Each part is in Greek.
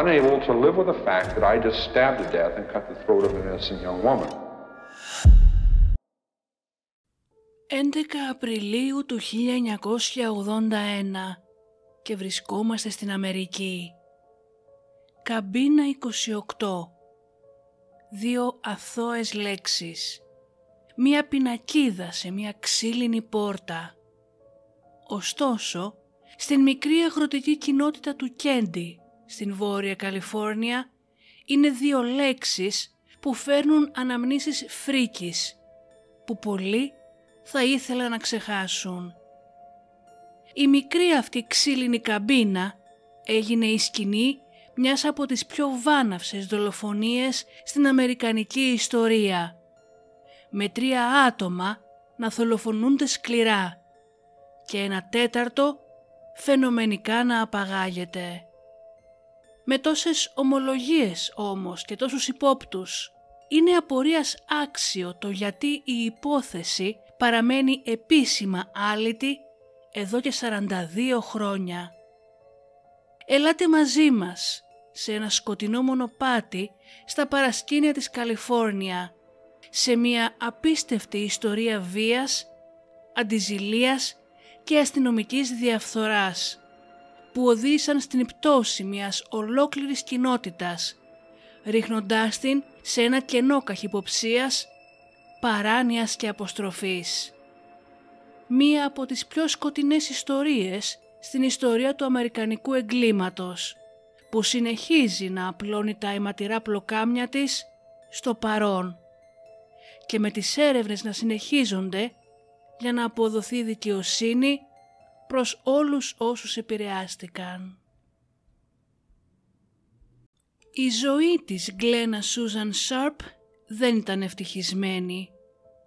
Unable to live with the fact that I just stabbed to death and cut the throat of an innocent young woman. 11 Απριλίου του 1981 και βρισκόμαστε στην Αμερική. Καμπίνα 28. Δύο αθώες λέξεις. Μία πινακίδα σε μία ξύλινη πόρτα. Ωστόσο, στην μικρή αγροτική κοινότητα του Κέντι, στην Βόρεια Καλιφόρνια, είναι δύο λέξεις που φέρνουν αναμνήσεις φρίκης, που πολλοί θα ήθελαν να ξεχάσουν. Η μικρή αυτή ξύλινη καμπίνα έγινε η σκηνή μιας από τις πιο βάναυσες δολοφονίες στην Αμερικανική ιστορία. Με τρία άτομα να δολοφονούνται σκληρά και ένα τέταρτο φαινομενικά να απαγάγεται. Με τόσες ομολογίες όμως και τόσους υπόπτους, είναι απορίας άξιο το γιατί η υπόθεση παραμένει επίσημα άλυτη εδώ και 42 χρόνια. Ελάτε μαζί μας σε ένα σκοτεινό μονοπάτι στα παρασκήνια της Καλιφόρνια, σε μια απίστευτη ιστορία βίας, αντιζηλίας και αστυνομικής διαφθοράς που οδήγησαν στην πτώση μιας ολόκληρης κοινότητας, ρίχνοντάς την σε ένα κενό καχυποψίας, παράνοιας και αποστροφής. Μία από τις πιο σκοτεινές ιστορίες στην ιστορία του Αμερικανικού εγκλήματος, που συνεχίζει να απλώνει τα αιματηρά πλοκάμια της στο παρόν και με τις έρευνες να συνεχίζονται για να αποδοθεί δικαιοσύνη προς όλους όσους επηρεάστηκαν. Η ζωή της Γκλένα Σούζαν Σάρπ δεν ήταν ευτυχισμένη,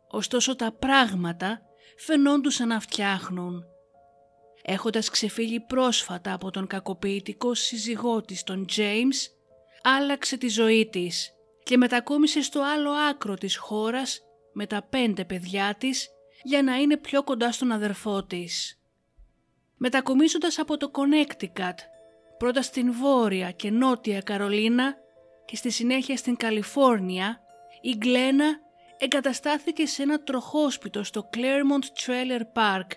ωστόσο τα πράγματα φαινόντουσαν να φτιάχνουν. Έχοντας ξεφύγει πρόσφατα από τον κακοποιητικό σύζυγό της τον James, άλλαξε τη ζωή της και μετακόμισε στο άλλο άκρο της χώρας με τα πέντε παιδιά της για να είναι πιο κοντά στον αδερφό της. Μετακομίζοντας από το Connecticut, πρώτα στην Βόρεια και Νότια Καρολίνα και στη συνέχεια στην Καλιφόρνια, η Γκλένα εγκαταστάθηκε σε ένα τροχόσπιτο στο Claremont Trailer Park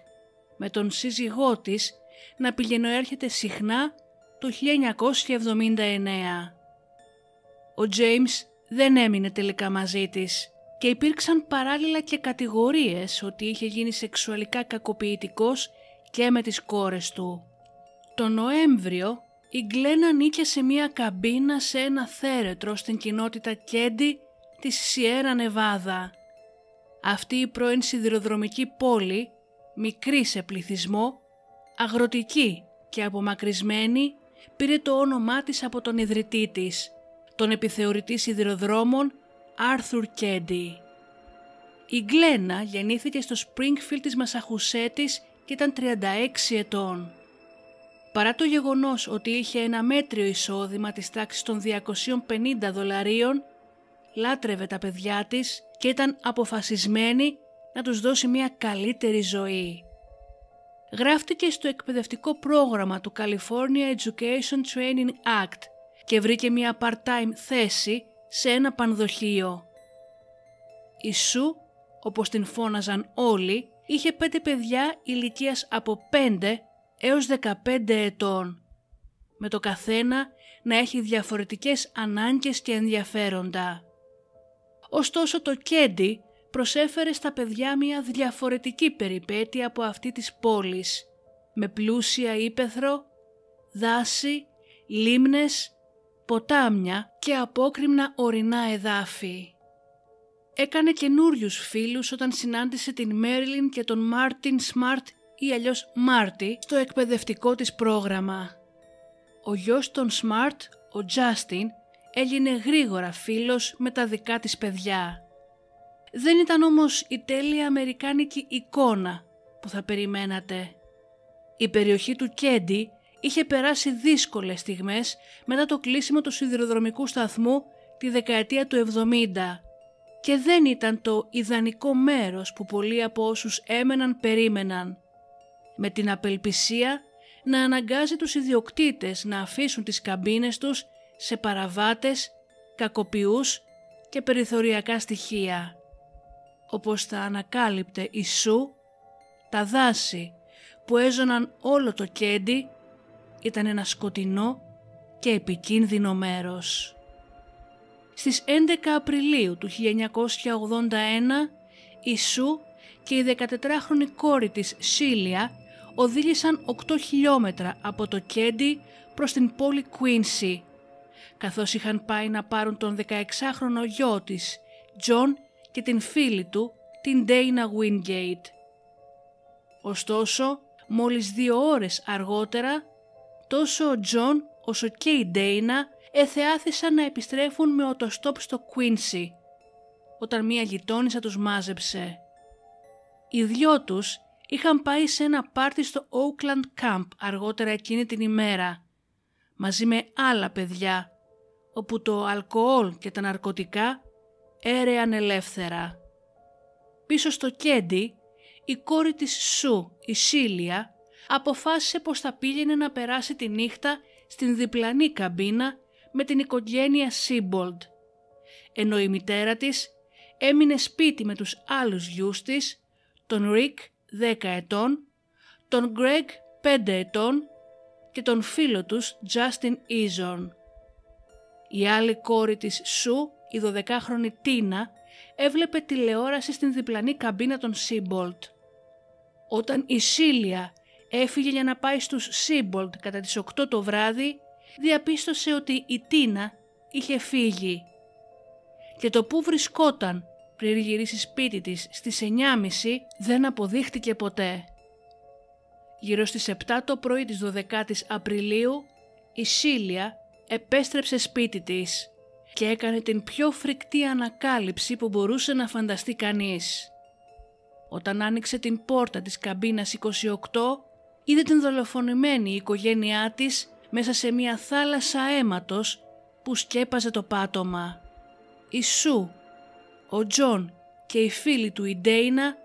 με τον σύζυγό της να πηγαινοέρχεται συχνά το 1979. Ο James δεν έμεινε τελικά μαζί της και υπήρξαν παράλληλα και κατηγορίες ότι είχε γίνει σεξουαλικά κακοποιητικός και με τις κόρες του. Το Νοέμβριο η Γκλένα νίκε σε μια καμπίνα σε ένα θέρετρο στην κοινότητα Κέντι της Σιέρα Νεβάδα. Αυτή η πρώην σιδηροδρομική πόλη, μικρή σε πληθυσμό, αγροτική και απομακρυσμένη, πήρε το όνομά της από τον ιδρυτή της, τον επιθεωρητή σιδηροδρόμων Άρθουρ Κέντι. Η Γκλένα γεννήθηκε στο Springfield της Μασαχουσέτης και ήταν 36 ετών. Παρά το γεγονός ότι είχε ένα μέτριο εισόδημα της τάξης των 250 δολαρίων, λάτρευε τα παιδιά της και ήταν αποφασισμένη να τους δώσει μια καλύτερη ζωή. Γράφτηκε στο εκπαιδευτικό πρόγραμμα του California Education Training Act και βρήκε μια part-time θέση σε ένα πανδοχείο. Η Σου, όπως την φώναζαν όλοι, είχε πέντε παιδιά ηλικίας από 5 έως 15 ετών, με το καθένα να έχει διαφορετικές ανάγκες και ενδιαφέροντα. Ωστόσο το Κέντι προσέφερε στα παιδιά μια διαφορετική περιπέτεια από αυτή της πόλης, με πλούσια ύπεθρο, δάση, λίμνες, ποτάμια και απόκριμνα ορεινά εδάφη. Έκανε καινούριους φίλους όταν συνάντησε την Μέριλιν και τον Μάρτιν Σμαρτ ή αλλιώς Μάρτι στο εκπαιδευτικό της πρόγραμμα. Ο γιος των Σμαρτ, ο Τζάστιν, έγινε γρήγορα φίλος με τα δικά της παιδιά. Δεν ήταν όμως η τέλεια αμερικάνικη εικόνα που θα περιμένατε. Η περιοχή του Κέντι είχε περάσει δύσκολες στιγμές μετά το κλείσιμο του σιδηροδρομικού σταθμού τη δεκαετία του 70 και δεν ήταν το ιδανικό μέρος που πολλοί από όσους έμεναν περίμεναν. Με την απελπισία να αναγκάζει τους ιδιοκτήτες να αφήσουν τις καμπίνες τους σε παραβάτες, κακοποιούς και περιθωριακά στοιχεία. Όπως τα ανακάλυπτε η Σου, τα δάση που έζωναν όλο το κέντι ήταν ένα σκοτεινό και επικίνδυνο μέρος. Στις 11 Απριλίου του 1981 η Σου και η 14χρονη κόρη της Σίλια οδήγησαν 8 χιλιόμετρα από το Κέντι προς την πόλη Κουίνσι, καθώς είχαν πάει να πάρουν τον 16χρονο γιο της, Τζον και την φίλη του, την Ντέινα Wingate. Ωστόσο, μόλις δύο ώρες αργότερα, τόσο ο Τζον όσο και η Ντέινα εθεάθησαν να επιστρέφουν με οτοστόπ στο Κουίνσι, όταν μία γειτόνισσα τους μάζεψε. Οι δυο τους είχαν πάει σε ένα πάρτι στο Oakland Camp αργότερα εκείνη την ημέρα, μαζί με άλλα παιδιά, όπου το αλκοόλ και τα ναρκωτικά έρεαν ελεύθερα. Πίσω στο Κέντι, η κόρη της Σου, η Σίλια, αποφάσισε πως θα πήγαινε να περάσει τη νύχτα στην διπλανή καμπίνα με την οικογένεια Σίμπολντ, ενώ η μητέρα της έμεινε σπίτι με τους άλλους γιους της, τον Ρικ 10 ετών, τον Γκρέγκ 5 ετών και τον φίλο τους Τζάστιν Ίζον. Η άλλη κόρη της Σου, η 12χρονη Τίνα, έβλεπε τηλεόραση στην διπλανή καμπίνα των Σίμπολντ. Όταν η Σίλια έφυγε για να πάει στους Σίμπολντ κατά τις 8 το βράδυ, διαπίστωσε ότι η Τίνα είχε φύγει. Και το που βρισκόταν πριν γυρίσει σπίτι της στις 9.30 δεν αποδείχτηκε ποτέ. Γύρω στις 7 το πρωί της 12ης Απριλίου η Σίλια επέστρεψε σπίτι της και έκανε την πιο φρικτή ανακάλυψη που μπορούσε να φανταστεί κανείς. Όταν άνοιξε την πόρτα της καμπίνας 28 είδε την δολοφονημένη οικογένειά της μέσα σε μια θάλασσα αίματος που σκέπαζε το πάτωμα. Η Σου, ο Τζον και η φίλη του η Ντέινα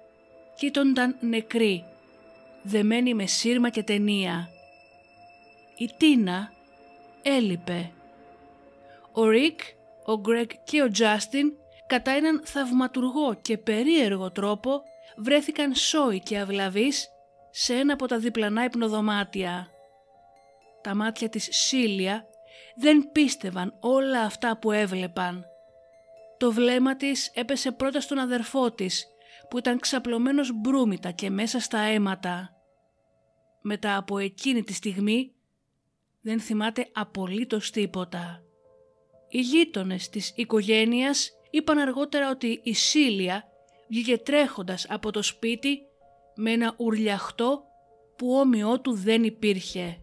κείτονταν νεκροί, δεμένοι με σύρμα και ταινία. Η Τίνα έλειπε. Ο Ρικ, ο Γκρέγκ και ο Τζάστιν κατά έναν θαυματουργό και περίεργο τρόπο βρέθηκαν σόι και αυλαβείς σε ένα από τα διπλανά υπνοδωμάτια τα μάτια της Σίλια δεν πίστευαν όλα αυτά που έβλεπαν. Το βλέμμα της έπεσε πρώτα στον αδερφό της που ήταν ξαπλωμένος μπρούμητα και μέσα στα αίματα. Μετά από εκείνη τη στιγμή δεν θυμάται απολύτως τίποτα. Οι γείτονες της οικογένειας είπαν αργότερα ότι η Σίλια βγήκε τρέχοντας από το σπίτι με ένα ουρλιαχτό που όμοιό του δεν υπήρχε.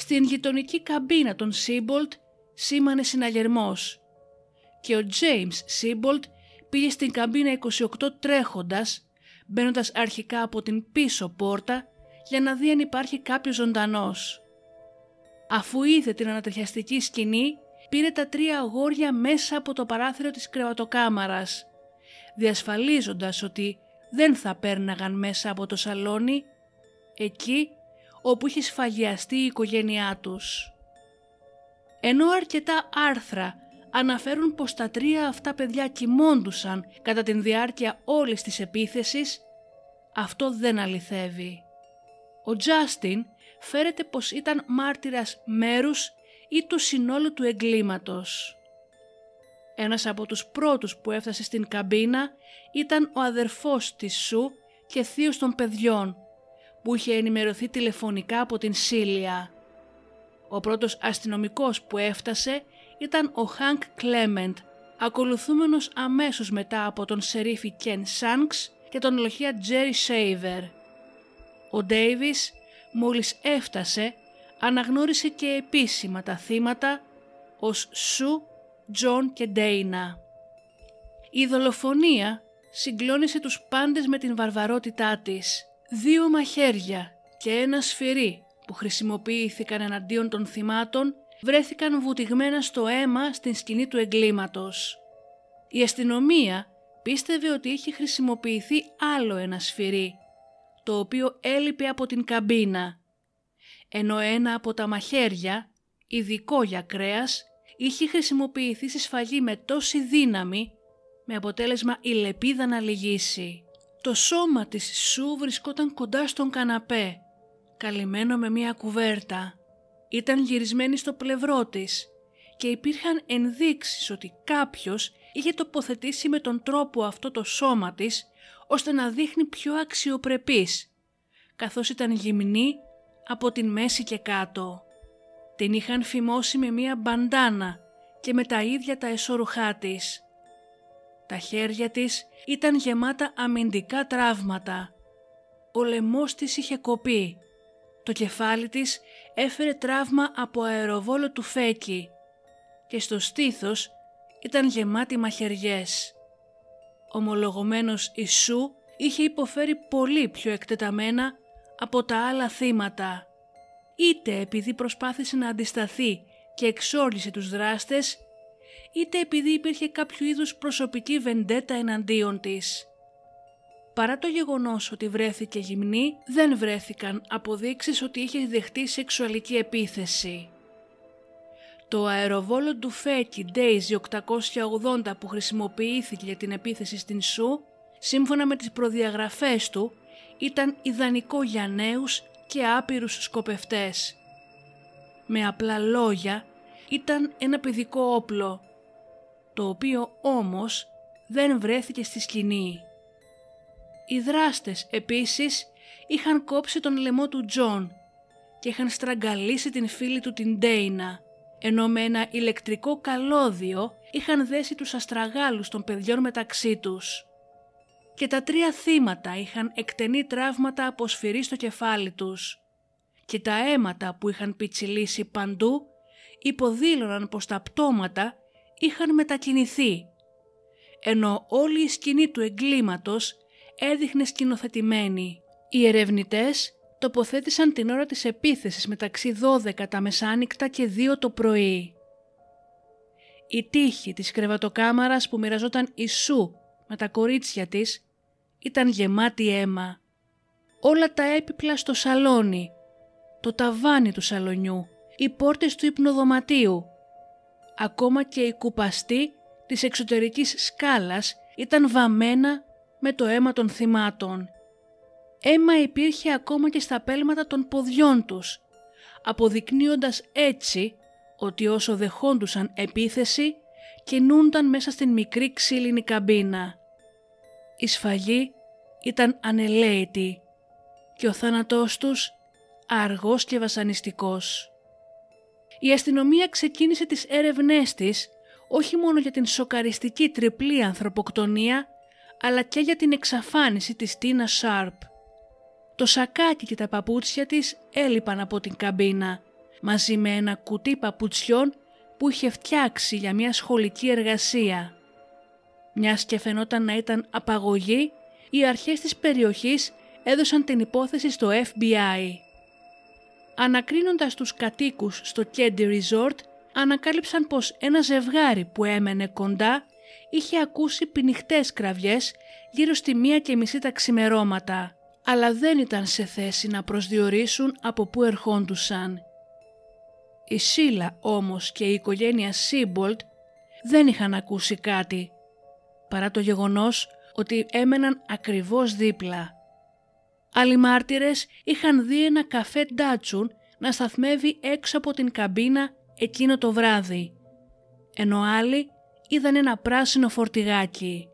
Στην γειτονική καμπίνα των Σίμπολτ σήμανε συναγερμός και ο James Σίμπολτ πήγε στην καμπίνα 28 τρέχοντας, μπαίνοντας αρχικά από την πίσω πόρτα για να δει αν υπάρχει κάποιος ζωντανός. Αφού είδε την ανατριχιαστική σκηνή, πήρε τα τρία αγόρια μέσα από το παράθυρο της κρεβατοκάμαρας, διασφαλίζοντας ότι δεν θα πέρναγαν μέσα από το σαλόνι, εκεί όπου είχε σφαγιαστεί η οικογένειά τους. Ενώ αρκετά άρθρα αναφέρουν πως τα τρία αυτά παιδιά κοιμώντουσαν κατά την διάρκεια όλης της επίθεσης, αυτό δεν αληθεύει. Ο Τζάστιν φέρεται πως ήταν μάρτυρας μέρους ή του συνόλου του εγκλήματος. Ένας από τους πρώτους που έφτασε στην καμπίνα ήταν ο αδερφός της Σου και θείος των παιδιών που είχε ενημερωθεί τηλεφωνικά από την Σίλια. Ο πρώτος αστυνομικός που έφτασε ήταν ο Χανκ Κλέμεντ, ακολουθούμενος αμέσως μετά από τον σερίφη Κεν Σάνξ και τον λοχεία Τζέρι Σέιβερ. Ο Ντέιβις μόλις έφτασε αναγνώρισε και επίσημα τα θύματα ως Σου, Τζον και Ντέινα. Η δολοφονία συγκλόνισε τους πάντες με την βαρβαρότητά της. Δύο μαχαίρια και ένα σφυρί που χρησιμοποιήθηκαν εναντίον των θυμάτων βρέθηκαν βουτηγμένα στο αίμα στην σκηνή του εγκλήματος. Η αστυνομία πίστευε ότι είχε χρησιμοποιηθεί άλλο ένα σφυρί, το οποίο έλειπε από την καμπίνα, ενώ ένα από τα μαχαίρια, ειδικό για κρέας, είχε χρησιμοποιηθεί στη σφαγή με τόση δύναμη, με αποτέλεσμα η λεπίδα να λυγίσει. Το σώμα της Σου βρισκόταν κοντά στον καναπέ, καλυμμένο με μία κουβέρτα. Ήταν γυρισμένη στο πλευρό της και υπήρχαν ενδείξεις ότι κάποιος είχε τοποθετήσει με τον τρόπο αυτό το σώμα της ώστε να δείχνει πιο αξιοπρεπής, καθώς ήταν γυμνή από την μέση και κάτω. Την είχαν φημώσει με μία μπαντάνα και με τα ίδια τα εσώρουχά της. Τα χέρια της ήταν γεμάτα αμυντικά τραύματα. Ο λαιμός της είχε κοπεί. Το κεφάλι της έφερε τραύμα από αεροβόλο του φέκι και στο στήθος ήταν γεμάτη μαχαιριές. Ομολογωμένος Ιησού είχε υποφέρει πολύ πιο εκτεταμένα από τα άλλα θύματα. Είτε επειδή προσπάθησε να αντισταθεί και εξόρισε τους δράστες, είτε επειδή υπήρχε κάποιο είδους προσωπική βεντέτα εναντίον της. Παρά το γεγονός ότι βρέθηκε γυμνή, δεν βρέθηκαν αποδείξεις ότι είχε δεχτεί σεξουαλική επίθεση. Το αεροβόλο του Φέκι Daisy 880 που χρησιμοποιήθηκε για την επίθεση στην Σου, σύμφωνα με τις προδιαγραφές του, ήταν ιδανικό για νέους και άπειρους σκοπευτές. Με απλά λόγια, ήταν ένα παιδικό όπλο, το οποίο όμως δεν βρέθηκε στη σκηνή. Οι δράστες επίσης είχαν κόψει τον λαιμό του Τζον και είχαν στραγγαλίσει την φίλη του την Ντέινα, ενώ με ένα ηλεκτρικό καλώδιο είχαν δέσει τους αστραγάλους των παιδιών μεταξύ τους. Και τα τρία θύματα είχαν εκτενή τραύματα από σφυρί στο κεφάλι τους και τα αίματα που είχαν πιτσιλήσει παντού υποδήλωναν πως τα πτώματα είχαν μετακινηθεί, ενώ όλη η σκηνή του εγκλήματος έδειχνε σκηνοθετημένη. Οι ερευνητές τοποθέτησαν την ώρα της επίθεσης μεταξύ 12 τα μεσάνυχτα και 2 το πρωί. Η τύχη της κρεβατοκάμαρας που μοιραζόταν η Σου με τα κορίτσια της ήταν γεμάτη αίμα. Όλα τα έπιπλα στο σαλόνι, το ταβάνι του σαλονιού, οι πόρτες του υπνοδωματίου, ακόμα και η κουπαστή της εξωτερικής σκάλας ήταν βαμμένα με το αίμα των θυμάτων. Αίμα υπήρχε ακόμα και στα πέλματα των ποδιών τους, αποδεικνύοντας έτσι ότι όσο δεχόντουσαν επίθεση κινούνταν μέσα στην μικρή ξύλινη καμπίνα. Η σφαγή ήταν ανελαίτη και ο θάνατός τους αργός και βασανιστικός. Η αστυνομία ξεκίνησε τις έρευνές της όχι μόνο για την σοκαριστική τριπλή ανθρωποκτονία αλλά και για την εξαφάνιση της Τίνα Σάρπ. Το σακάκι και τα παπούτσια της έλειπαν από την καμπίνα, μαζί με ένα κουτί παπουτσιών που είχε φτιάξει για μια σχολική εργασία. Μιας και φαινόταν να ήταν απαγωγή, οι αρχές της περιοχής έδωσαν την υπόθεση στο FBI. Ανακρίνοντας τους κατοίκους στο Candy Resort, ανακάλυψαν πως ένα ζευγάρι που έμενε κοντά είχε ακούσει πινιχτές κραυγές γύρω στη μία και μισή τα ξημερώματα, αλλά δεν ήταν σε θέση να προσδιορίσουν από πού ερχόντουσαν. Η Σίλα όμως και η οικογένεια Σίμπολτ δεν είχαν ακούσει κάτι, παρά το γεγονός ότι έμεναν ακριβώς δίπλα. Άλλοι μάρτυρες είχαν δει ένα καφέ Ντάτσουν να σταθμεύει έξω από την καμπίνα εκείνο το βράδυ, ενώ άλλοι είδαν ένα πράσινο φορτηγάκι.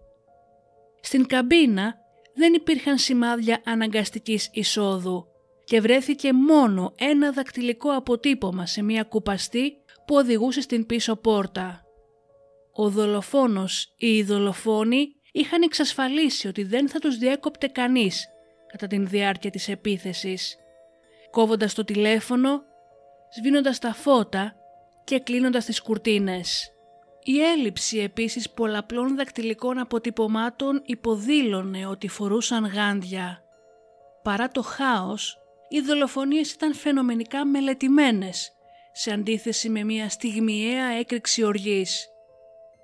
Στην καμπίνα δεν υπήρχαν σημάδια αναγκαστικής εισόδου και βρέθηκε μόνο ένα δακτυλικό αποτύπωμα σε μια κουπαστή που οδηγούσε στην πίσω πόρτα. Ο δολοφόνος ή οι δολοφόνοι είχαν εξασφαλίσει ότι δεν θα τους διέκοπτε κανείς κατά την διάρκεια της επίθεσης, κόβοντας το τηλέφωνο, σβήνοντας τα φώτα και κλείνοντας τις κουρτίνες. Η έλλειψη επίσης πολλαπλών δακτυλικών αποτυπωμάτων υποδήλωνε ότι φορούσαν γάντια. Παρά το χάος, οι δολοφονίες ήταν φαινομενικά μελετημένες, σε αντίθεση με μια στιγμιαία έκρηξη οργής.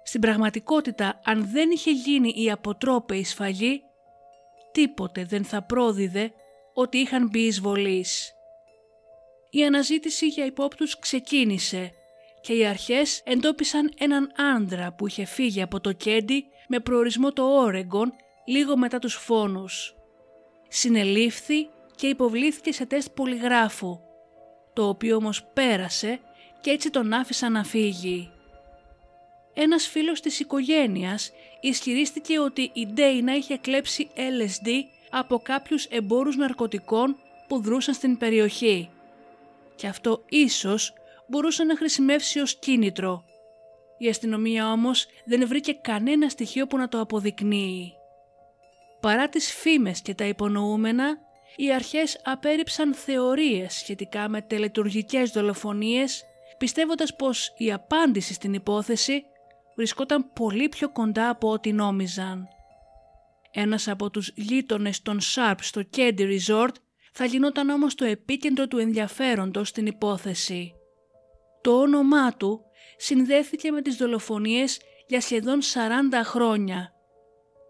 Στην πραγματικότητα, αν δεν είχε γίνει η αποτρόπαιη σφαγή, τίποτε δεν θα πρόδιδε ότι είχαν μπει εισβολής. Η αναζήτηση για υπόπτους ξεκίνησε και οι αρχές εντόπισαν έναν άντρα που είχε φύγει από το Κέντι με προορισμό το Όρεγκον λίγο μετά τους φόνους. Συνελήφθη και υποβλήθηκε σε τεστ πολυγράφου, το οποίο όμως πέρασε και έτσι τον άφησαν να φύγει. Ένας φίλος της οικογένειας ισχυρίστηκε ότι η Ντέινα είχε κλέψει LSD από κάποιους εμπόρους ναρκωτικών που δρούσαν στην περιοχή και αυτό ίσως μπορούσε να χρησιμεύσει ως κίνητρο. Η αστυνομία όμως δεν βρήκε κανένα στοιχείο που να το αποδεικνύει. Παρά τις φήμες και τα υπονοούμενα, οι αρχές απέρριψαν θεωρίες σχετικά με τελετουργικές δολοφονίες, πιστεύοντας πως η απάντηση στην υπόθεση βρισκόταν πολύ πιο κοντά από ό,τι νόμιζαν. Ένας από τους γείτονες των Σάρπ στο Candy Resort θα γινόταν όμως το επίκεντρο του ενδιαφέροντος στην υπόθεση. Το όνομά του συνδέθηκε με τις δολοφονίες για σχεδόν 40 χρόνια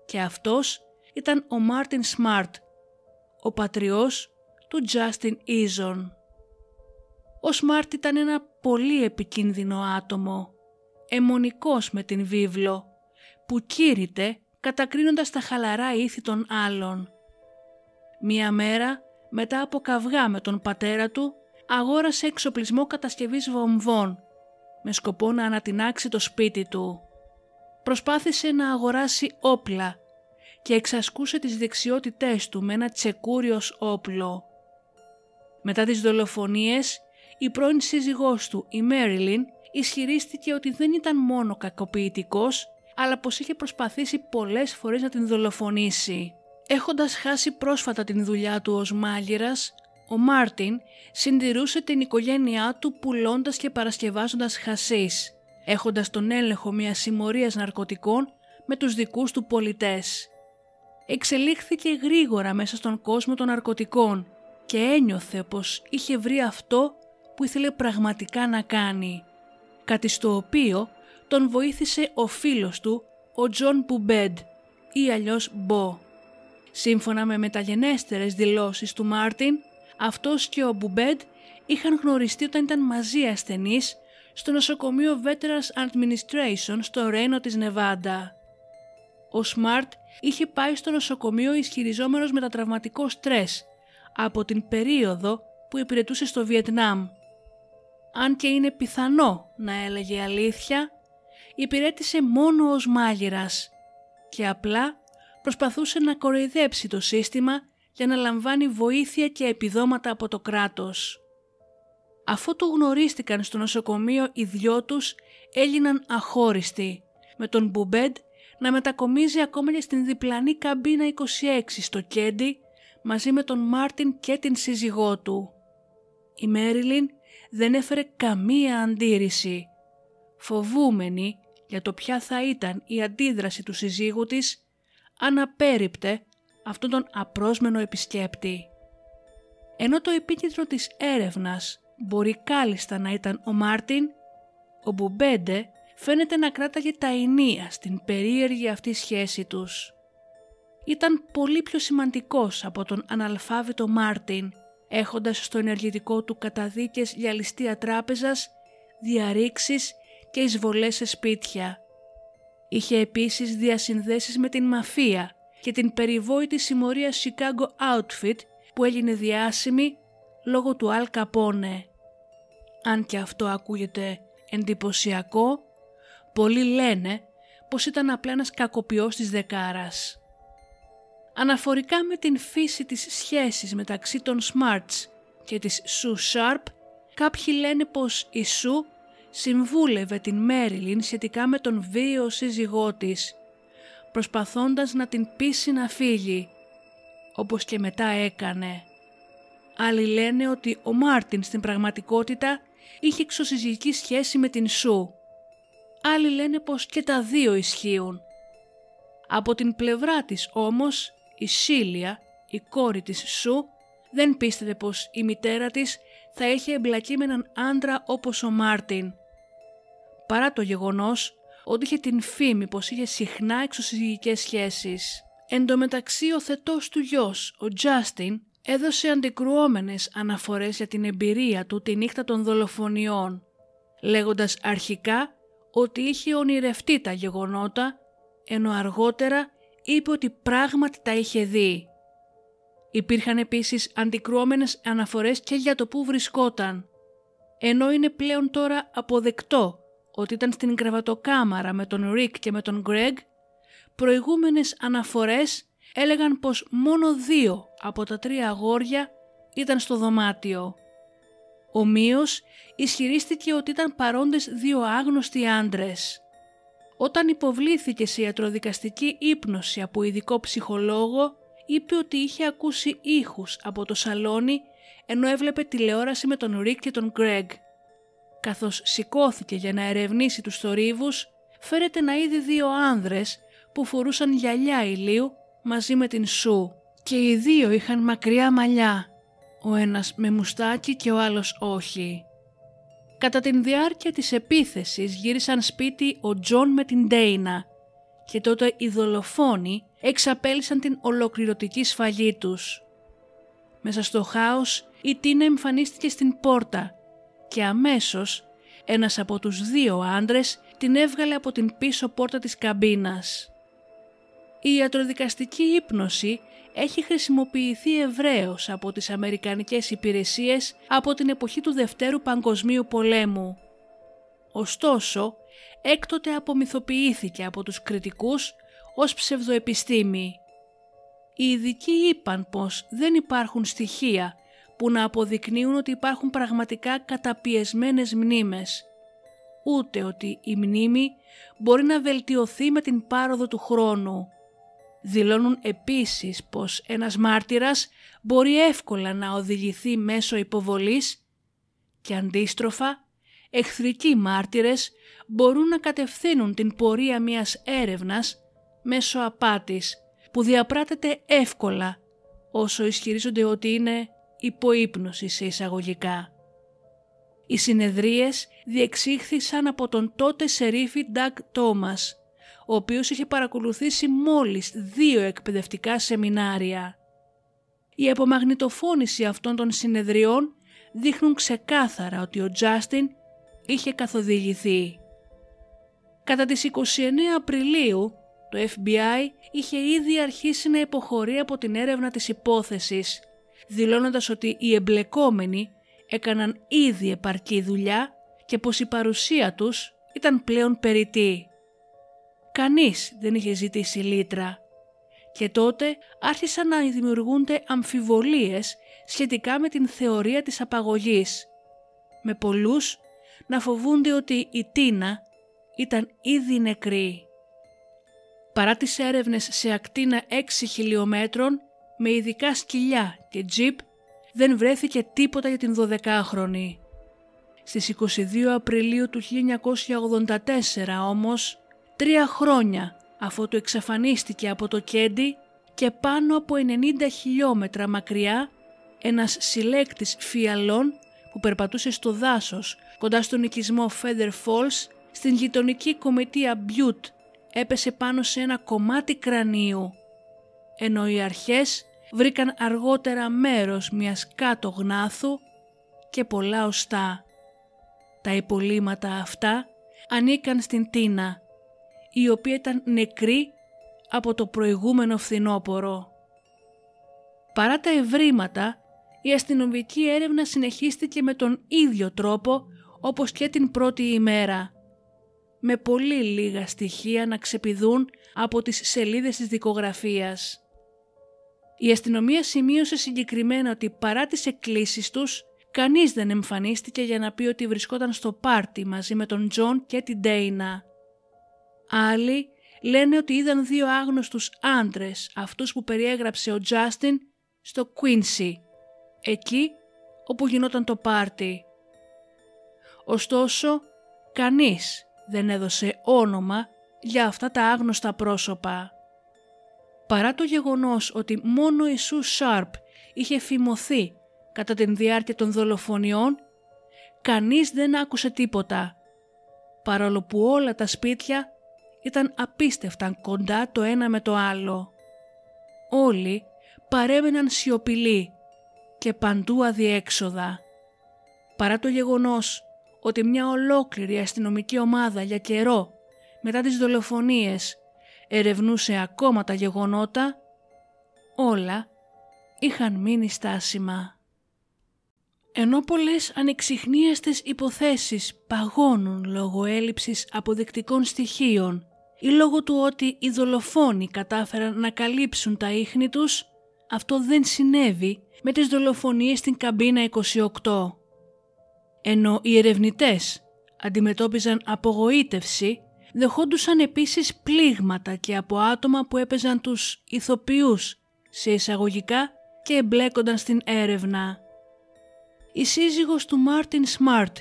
και αυτός ήταν ο Μάρτιν Σμαρτ, ο πατριός του Justin Eason. Ο Σμαρτ ήταν ένα πολύ επικίνδυνο άτομο, αιμονικός με την βίβλο, που κήρυτε κατακρίνοντας τα χαλαρά ήθη των άλλων. Μία μέρα, μετά από καυγά με τον πατέρα του, αγόρασε εξοπλισμό κατασκευής βομβών με σκοπό να ανατινάξει το σπίτι του. Προσπάθησε να αγοράσει όπλα και εξασκούσε τις δεξιότητές του με ένα τσεκούριος όπλο. Μετά τις δολοφονίες, η πρώην σύζυγός του, η Μέριλιν, ισχυρίστηκε ότι δεν ήταν μόνο κακοποιητικός, αλλά πως είχε προσπαθήσει πολλές φορές να την δολοφονήσει. Έχοντας χάσει πρόσφατα την δουλειά του ως μάγειρας, ο Μάρτιν συντηρούσε την οικογένειά του πουλώντας και παρασκευάζοντας χασίς, έχοντας τον έλεγχο μιας συμμορίας ναρκωτικών με τους δικούς του πολιτές. Εξελίχθηκε γρήγορα μέσα στον κόσμο των ναρκωτικών και ένιωθε πως είχε βρει αυτό που ήθελε πραγματικά να κάνει, κάτι στο οποίο τον βοήθησε ο φίλος του, ο Τζον Μπουμπέντ ή αλλιώς Μπο. Σύμφωνα με μεταγενέστερες δηλώσεις του Μάρτιν, αυτός και ο Μπουμπέντ είχαν γνωριστεί όταν ήταν μαζί ασθενείς στο νοσοκομείο Veterans Administration στο Ρένο της Νεβάντα. Ο Σμαρτ είχε πάει στο νοσοκομείο ισχυριζόμενος μετατραυματικό στρες από την περίοδο που υπηρετούσε στο Βιετνάμ. Αν και είναι πιθανό να έλεγε αλήθεια, υπηρέτησε μόνο ως μάγειρας και απλά προσπαθούσε να κοροϊδέψει το σύστημα για να λαμβάνει βοήθεια και επιδόματα από το κράτος. Αφού το γνωρίστηκαν στο νοσοκομείο οι δυο τους έγιναν αχώριστοι, με τον Μπουμπέντ να μετακομίζει ακόμα και στην διπλανή καμπίνα 26 στο Κέντι μαζί με τον Μάρτιν και την σύζυγό του. Η Μέριλιν δεν έφερε καμία αντίρρηση. Φοβούμενη για το ποια θα ήταν η αντίδραση του συζύγου της, αν απέρριπτε αυτόν τον απρόσμενο επισκέπτη. Ενώ το επίκεντρο της έρευνας μπορεί κάλλιστα να ήταν ο Μάρτιν, ο Μπουμπέντε φαίνεται να κράταγε τα ηνία στην περίεργη αυτή σχέση τους. Ήταν πολύ πιο σημαντικός από τον αναλφάβητο Μάρτιν, έχοντας στο ενεργητικό του καταδίκες για ληστεία τράπεζας, διαρρήξεις και εισβολές σε σπίτια. Είχε επίσης διασυνδέσεις με την μαφία και την περιβόητη συμμορία Chicago Outfit που έγινε διάσημη λόγω του Αλ Καπόνε. Αν και αυτό ακούγεται εντυπωσιακό, πολλοί λένε πως ήταν απλά ένας κακοποιός της δεκάρας. Αναφορικά με την φύση της σχέσης μεταξύ των Smarts και της Sue Sharp, κάποιοι λένε πως η Sue συμβούλευε την Μέριλιν σχετικά με τον βίαιο σύζυγό της, προσπαθώντας να την πείσει να φύγει, όπως και μετά έκανε. Άλλοι λένε ότι ο Μάρτιν στην πραγματικότητα είχε εξωσυζυγική σχέση με την Σου. Άλλοι λένε πως και τα δύο ισχύουν. Από την πλευρά της όμως η Σίλια, η κόρη της Σου, δεν πίστευε πως η μητέρα της θα είχε εμπλακεί με έναν άντρα όπως ο Μάρτιν. Παρά το γεγονός ότι είχε την φήμη πως είχε συχνά εξωσυγικές σχέσεις. Εν τω μεταξύ ο θετός του γιος, ο Τζάστιν, έδωσε αντικρουόμενες αναφορές για την εμπειρία του τη νύχτα των δολοφονιών, λέγοντας αρχικά ότι είχε ονειρευτεί τα γεγονότα, ενώ αργότερα είπε ότι πράγματι τα είχε δει. Υπήρχαν επίσης αντικρουόμενες αναφορές και για το που βρισκόταν, ενώ είναι πλέον τώρα αποδεκτό ότι ήταν στην κρεβατοκάμαρα με τον Ρικ και με τον Γκρέγ, προηγούμενες αναφορές έλεγαν πως μόνο δύο από τα τρία αγόρια ήταν στο δωμάτιο. Ομοίως ισχυρίστηκε ότι ήταν παρόντες δύο άγνωστοι άντρες. Όταν υποβλήθηκες σε ιατροδικαστική ύπνωση από ειδικό ψυχολόγο, είπε ότι είχε ακούσει ήχους από το σαλόνι ενώ έβλεπε τηλεόραση με τον Ρικ και τον Γκρέγ. Καθώς σηκώθηκε για να ερευνήσει τους θορύβους, φέρεται να είδε δύο άνδρες που φορούσαν γυαλιά ηλίου μαζί με την Σου και οι δύο είχαν μακριά μαλλιά, ο ένας με μουστάκι και ο άλλος όχι. Κατά την διάρκεια της επίθεσης γύρισαν σπίτι ο Τζον με την Ντέινα και τότε οι δολοφόνοι εξαπέλυσαν την ολοκληρωτική σφαγή τους. Μέσα στο χάος η Τίνα εμφανίστηκε στην πόρτα και αμέσως ένας από τους δύο άντρες την έβγαλε από την πίσω πόρτα της καμπίνας. Η ιατροδικαστική ύπνωση έχει χρησιμοποιηθεί ευρέως από τις Αμερικανικές υπηρεσίες από την εποχή του Δευτέρου Παγκοσμίου Πολέμου. Ωστόσο, έκτοτε απομυθοποιήθηκε από τους κριτικούς ως ψευδοεπιστήμη. Οι ειδικοί είπαν πως δεν υπάρχουν στοιχεία που να αποδεικνύουν ότι υπάρχουν πραγματικά καταπιεσμένες μνήμες, ούτε ότι η μνήμη μπορεί να βελτιωθεί με την πάροδο του χρόνου. Δηλώνουν επίσης πως ένας μάρτυρας μπορεί εύκολα να οδηγηθεί μέσω υποβολής και αντίστροφα εχθρικοί μάρτυρες μπορούν να κατευθύνουν την πορεία μιας έρευνας μέσω απάτης που διαπράτεται εύκολα όσο ισχυρίζονται ότι είναι υπούπνωσης σε εισαγωγικά. Οι συνεδρίες διεξήχθησαν από τον τότε σερίφη Ντάκ Τόμας, ο οποίος είχε παρακολουθήσει μόλις δύο εκπαιδευτικά σεμινάρια. Η απομαγνητοφώνηση αυτών των συνεδριών δείχνουν ξεκάθαρα ότι ο Τζάστιν είχε καθοδηγηθεί. Κατά τις 29 Απριλίου, το FBI είχε ήδη αρχίσει να υποχωρεί από την έρευνα της υπόθεσης δηλώνοντας ότι οι εμπλεκόμενοι έκαναν ήδη επαρκή δουλειά και πως η παρουσία τους ήταν πλέον περιττή. Κανείς δεν είχε ζητήσει λίτρα και τότε άρχισαν να δημιουργούνται αμφιβολίες σχετικά με την θεωρία της απαγωγής, με πολλούς να φοβούνται ότι η Τίνα ήταν ήδη νεκρή. Παρά τις έρευνες σε ακτίνα 6 χιλιόμετρων, με ειδικά σκυλιά και τζιπ δεν βρέθηκε τίποτα για την 12χρονη. Στις 22 Απριλίου του 1984 όμως, τρία χρόνια αφού του εξαφανίστηκε από το Κέντι, και πάνω από 90 χιλιόμετρα μακριά ένας συλλέκτης φιαλών που περπατούσε στο δάσος κοντά στον οικισμό Feather Falls στην γειτονική κομιτεία Butte έπεσε πάνω σε ένα κομμάτι κρανίου ενώ οι αρχές βρήκαν αργότερα μέρος μιας κάτω γνάθου και πολλά οστά. Τα υπολείμματα αυτά ανήκαν στην Τίνα, η οποία ήταν νεκρή από το προηγούμενο φθινόπορο. Παρά τα ευρήματα, η αστυνομική έρευνα συνεχίστηκε με τον ίδιο τρόπο όπως και την πρώτη ημέρα, με πολύ λίγα στοιχεία να ξεπηδούν από τις σελίδες της δικογραφίας. Η αστυνομία σημείωσε συγκεκριμένα ότι παρά τις εκκλήσεις τους, κανείς δεν εμφανίστηκε για να πει ότι βρισκόταν στο πάρτι μαζί με τον Τζον και την Ντέινα. Άλλοι λένε ότι είδαν δύο άγνωστους άντρες, αυτούς που περιέγραψε ο Τζάστιν, στο Κουίνσι, εκεί όπου γινόταν το πάρτι. Ωστόσο, κανείς δεν έδωσε όνομα για αυτά τα άγνωστα πρόσωπα. Παρά το γεγονός ότι μόνο η Σου Σάρπ είχε φημωθεί κατά την διάρκεια των δολοφονιών, κανείς δεν άκουσε τίποτα, παρόλο που όλα τα σπίτια ήταν απίστευτα κοντά το ένα με το άλλο. Όλοι παρέμεναν σιωπηλοί και παντού αδιέξοδα. Παρά το γεγονός ότι μια ολόκληρη αστυνομική ομάδα για καιρό μετά τις δολοφονίες ερευνούσε ακόμα τα γεγονότα, όλα είχαν μείνει στάσιμα. Ενώ πολλές ανεξιχνίαστες υποθέσεις παγώνουν λόγω έλλειψης αποδεικτικών στοιχείων ή λόγω του ότι οι δολοφόνοι κατάφεραν να καλύψουν τα ίχνη τους, αυτό δεν συνέβη με τις δολοφονίες στην καμπίνα 28. Ενώ οι ερευνητές αντιμετώπιζαν απογοήτευση δεχόντουσαν επίσης πλήγματα και από άτομα που έπαιζαν τους ηθοποιούς σε εισαγωγικά και εμπλέκονταν στην έρευνα. Η σύζυγος του Μάρτιν Σμαρτ,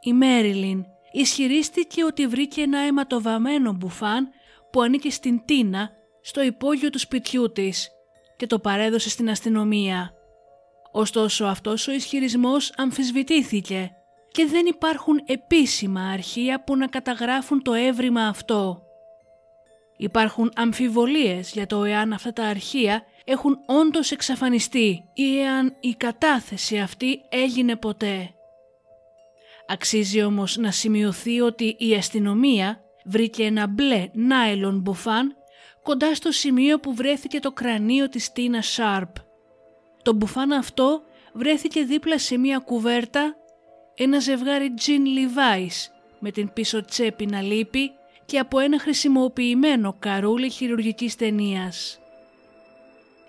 η Μέριλιν, ισχυρίστηκε ότι βρήκε ένα αιματοβαμένο μπουφάν που ανήκει στην Τίνα στο υπόγειο του σπιτιού της και το παρέδωσε στην αστυνομία. Ωστόσο αυτός ο ισχυρισμός αμφισβητήθηκε και δεν υπάρχουν επίσημα αρχεία που να καταγράφουν το έβριμα αυτό. Υπάρχουν αμφιβολίες για το εάν αυτά τα αρχεία έχουν όντως εξαφανιστεί ή εάν η κατάθεση αυτή έγινε ποτέ. Αξίζει όμως να σημειωθεί ότι η αστυνομία βρήκε ένα μπλε νάιλον μπουφάν κοντά στο σημείο που βρέθηκε το κρανίο της Τίνα Σάρπ. Το μπουφάν αυτό βρέθηκε δίπλα σε μια κουβέρτα ένα ζευγάρι Jean Levi's με την πίσω τσέπη να λείπει και από ένα χρησιμοποιημένο καρούλι χειρουργικής ταινίας.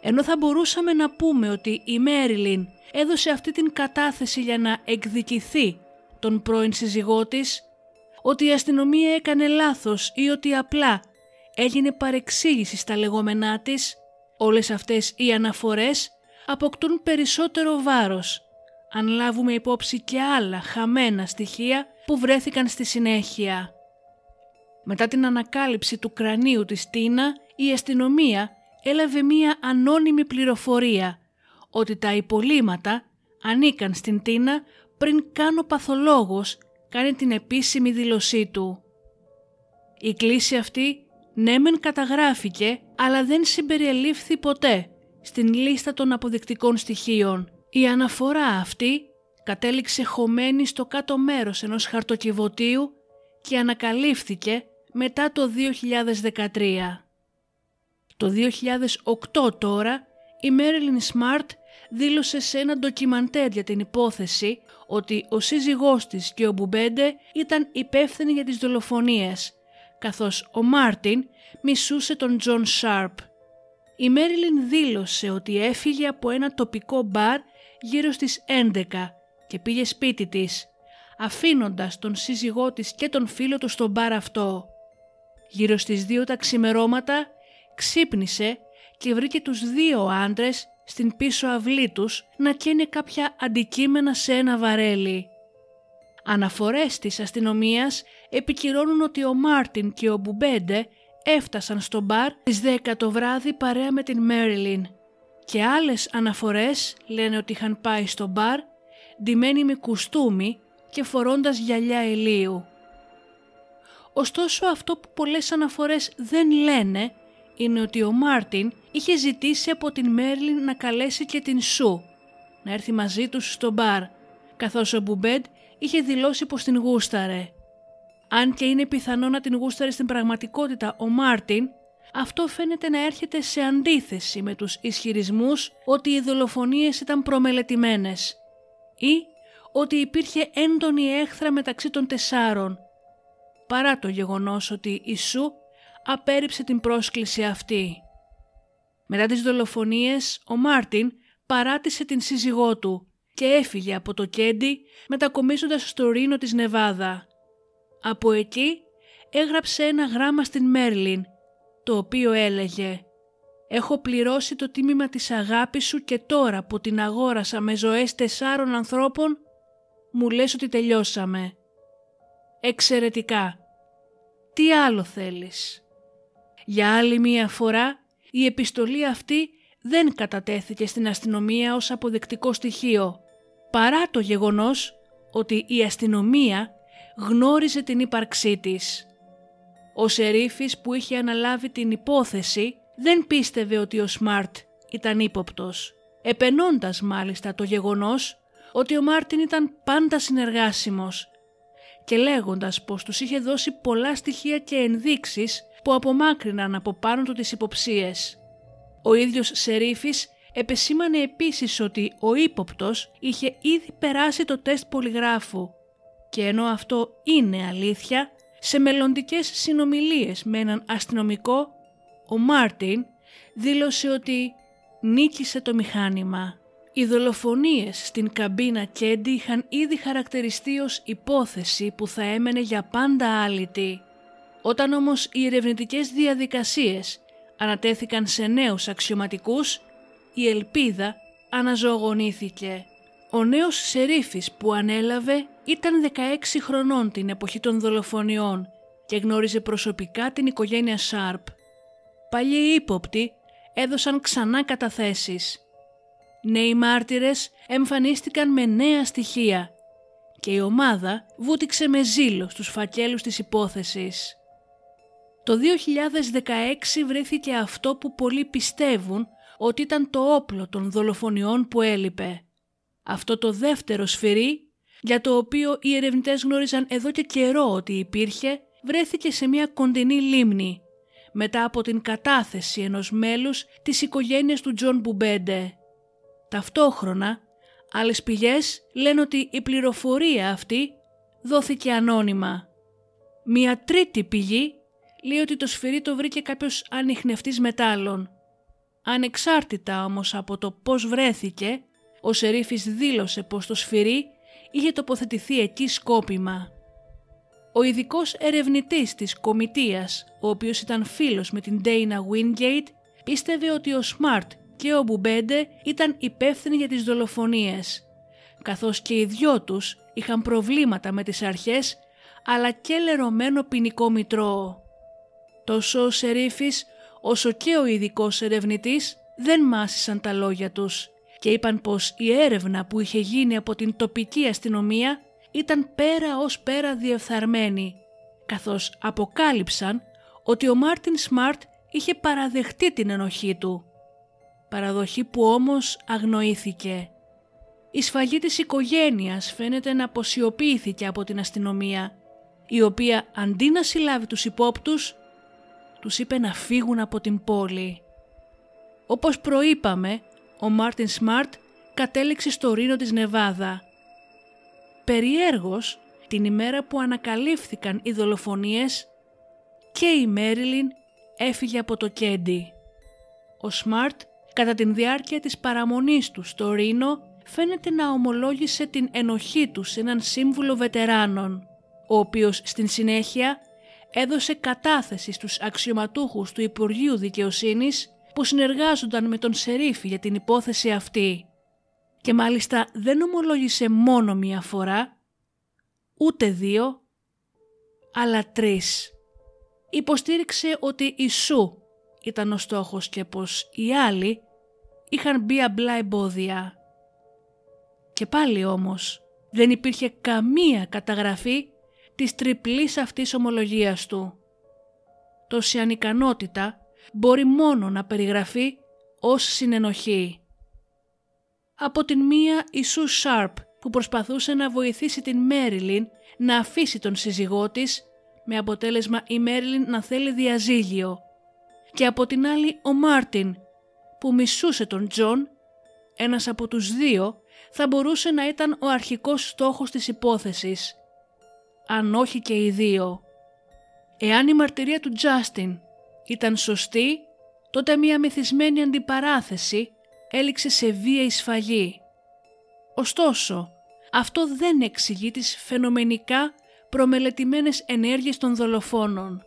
Ενώ θα μπορούσαμε να πούμε ότι η Μέριλιν έδωσε αυτή την κατάθεση για να εκδικηθεί τον πρώην σύζυγό της, ότι η αστυνομία έκανε λάθος ή ότι απλά έγινε παρεξήγηση στα λεγόμενά της, όλες αυτές οι αναφορές αποκτούν περισσότερο βάρος αν λάβουμε υπόψη και άλλα χαμένα στοιχεία που βρέθηκαν στη συνέχεια. Μετά την ανακάλυψη του κρανίου της Τίνα, η αστυνομία έλαβε μία ανώνυμη πληροφορία ότι τα υπολείμματα ανήκαν στην Τίνα πριν καν ο παθολόγος κάνει την επίσημη δήλωσή του. Η κλίση αυτή ναι μεν καταγράφηκε αλλά δεν συμπεριελήφθη ποτέ στην λίστα των αποδεικτικών στοιχείων η αναφορά αυτή κατέληξε χωμένη στο κάτω μέρος ενός χαρτοκιβωτίου και ανακαλύφθηκε μετά το 2013. Το 2008 τώρα η Μέριλιν Σμαρτ δήλωσε σε ένα ντοκιμαντέρ για την υπόθεση ότι ο σύζυγός της και ο Μπουμπέντε ήταν υπεύθυνοι για τις δολοφονίες, καθώς ο Μάρτιν μισούσε τον Τζον Σάρπ. Η Μέριλιν δήλωσε ότι έφυγε από ένα τοπικό μπαρ γύρω στις 11 και πήγε σπίτι της, αφήνοντας τον σύζυγό της και τον φίλο του στο μπαρ αυτό. Γύρω στις δύο τα ξημερώματα ξύπνησε και βρήκε τους δύο άντρες στην πίσω αυλή τους να καίνε κάποια αντικείμενα σε ένα βαρέλι. Αναφορές της αστυνομίας επικυρώνουν ότι ο Μάρτιν και ο Μπουμπέντε έφτασαν στο μπαρ στις 10 το βράδυ παρέα με την Μέριλιν και άλλες αναφορές λένε ότι είχαν πάει στο μπαρ ντυμένοι με κουστούμι και φορώντας γυαλιά ηλίου. Ωστόσο αυτό που πολλές αναφορές δεν λένε είναι ότι ο Μάρτιν είχε ζητήσει από την Μέρλιν να καλέσει και την Σου να έρθει μαζί τους στο μπαρ καθώς ο Μπουμπέντ είχε δηλώσει πως την γούσταρε. Αν και είναι πιθανό να την γούσταρε στην πραγματικότητα ο Μάρτιν, αυτό φαίνεται να έρχεται σε αντίθεση με τους ισχυρισμούς ότι οι δολοφονίες ήταν προμελετημένες ή ότι υπήρχε έντονη έχθρα μεταξύ των τεσσάρων, παρά το γεγονός ότι η Σου απέρριψε την πρόσκληση αυτή. Μετά τις δολοφονίες, ο Μάρτιν παράτησε την σύζυγό του και έφυγε από το Κέντι μετακομίζοντας στο Ρήνο της Νεβάδα. Από εκεί έγραψε ένα γράμμα στην Μέρλιν, το οποίο έλεγε «Έχω πληρώσει το τίμημα της αγάπης σου και τώρα που την αγόρασα με ζωές τεσσάρων ανθρώπων, μου λες ότι τελειώσαμε. Εξαιρετικά. Τι άλλο θέλεις; Για άλλη μία φορά η επιστολή αυτή δεν κατατέθηκε στην αστυνομία ως αποδεκτικό στοιχείο, παρά το γεγονός ότι η αστυνομία γνώριζε την ύπαρξή της. Ο σερίφης που είχε αναλάβει την υπόθεση δεν πίστευε ότι ο Σμαρτ ήταν ύποπτος, επενώντας μάλιστα το γεγονός ότι ο Μάρτιν ήταν πάντα συνεργάσιμος και λέγοντας πως τους είχε δώσει πολλά στοιχεία και ενδείξεις που απομάκρυναν από πάνω του τις υποψίες. Ο ίδιος Σερίφης επεσήμανε επίσης ότι ο ύποπτος είχε ήδη περάσει το τεστ πολυγράφου και ενώ αυτό είναι αλήθεια, σε μελλοντικές συνομιλίες με έναν αστυνομικό, ο Μάρτιν δήλωσε ότι νίκησε το μηχάνημα. Οι δολοφονίες στην καμπίνα Κέντι είχαν ήδη χαρακτηριστεί ως υπόθεση που θα έμενε για πάντα άλυτη. Όταν όμως οι ερευνητικές διαδικασίες ανατέθηκαν σε νέους αξιωματικούς, η ελπίδα αναζωογονήθηκε. Ο νέος σερίφης που ανέλαβε ήταν 16 χρονών την εποχή των δολοφονιών και γνώριζε προσωπικά την οικογένεια Σάρπ. Παλιοί ύποπτοι έδωσαν ξανά καταθέσεις. Νέοι μάρτυρες εμφανίστηκαν με νέα στοιχεία και η ομάδα βούτυξε με ζήλο στους φακέλους της υπόθεσης. Το 2016 βρέθηκε αυτό που πολλοί πιστεύουν ότι ήταν το όπλο των δολοφονιών που έλειπε. Αυτό το δεύτερο σφυρί, για το οποίο οι ερευνητές γνώριζαν εδώ και καιρό ότι υπήρχε, βρέθηκε σε μια κοντινή λίμνη, μετά από την κατάθεση ενός μέλους της οικογένειας του Τζον Μπουμπέντε. Ταυτόχρονα, άλλες πηγές λένε ότι η πληροφορία αυτή δόθηκε ανώνυμα. Μια τρίτη πηγή λέει ότι το σφυρί το βρήκε κάποιος ανιχνευτής μετάλλων. Ανεξάρτητα όμως από το πώς βρέθηκε, ο Σερίφης δήλωσε πως το σφυρί είχε τοποθετηθεί εκεί σκόπιμα. Ο ειδικός ερευνητής της κομιτείας, ο οποίος ήταν φίλος με την Dana Wingate, πίστευε ότι ο Σμαρτ και ο Μπουμπέντε ήταν υπεύθυνοι για τις δολοφονίες, καθώς και οι δυο τους είχαν προβλήματα με τις αρχές αλλά και λερωμένο ποινικό μητρό. Τόσο ο Σερίφης όσο και ο ειδικός ερευνητής δεν μάσησαν τα λόγια τους και είπαν πως η έρευνα που είχε γίνει από την τοπική αστυνομία ήταν πέρα ως πέρα διεφθαρμένη, καθώς αποκάλυψαν ότι ο Μάρτιν Σμαρτ είχε παραδεχτεί την ενοχή του. Παραδοχή που όμως αγνοήθηκε. Η σφαγή της οικογένειας φαίνεται να αποσιοποιήθηκε από την αστυνομία, η οποία αντί να συλλάβει τους υπόπτους, τους είπε να φύγουν από την πόλη. Όπως προείπαμε, ο Μάρτιν Σμαρτ κατέληξε στο Ρήνο της Νεβάδα. Περιέργως, την ημέρα που ανακαλύφθηκαν οι δολοφονίες και η Μέριλιν έφυγε από το Κέντι. Ο Σμαρτ κατά την διάρκεια της παραμονής του στο Ρήνο φαίνεται να ομολόγησε την ενοχή του σε έναν σύμβουλο βετεράνων, ο οποίος στην συνέχεια έδωσε κατάθεση στους αξιωματούχους του Υπουργείου Δικαιοσύνης που συνεργάζονταν με τον Σερίφη για την υπόθεση αυτή. Και μάλιστα δεν ομολόγησε μόνο μία φορά, ούτε δύο, αλλά τρεις. υποστήριξε ότι η Σου ήταν ο στόχος και πως οι άλλοι είχαν μπει απλά εμπόδια. Και πάλι όμως δεν υπήρχε καμία καταγραφή της τριπλής αυτής ομολογίας του. Τόση ανικανότητα μπορεί μόνο να περιγραφεί ως συνενοχή. Από την μία η Σου Σάρπ που προσπαθούσε να βοηθήσει την Μέριλιν να αφήσει τον σύζυγό της με αποτέλεσμα η Μέριλιν να θέλει διαζύγιο και από την άλλη ο Μάρτιν που μισούσε τον Τζον, ένας από τους δύο θα μπορούσε να ήταν ο αρχικός στόχος της υπόθεσης, αν όχι και οι δύο. Εάν η μαρτυρία του Τζάστιν ήταν σωστή, τότε μια μεθυσμένη αντιπαράθεση έληξε σε βίαιη σφαγή. Ωστόσο, αυτό δεν εξηγεί τις φαινομενικά προμελετημένες ενέργειες των δολοφόνων.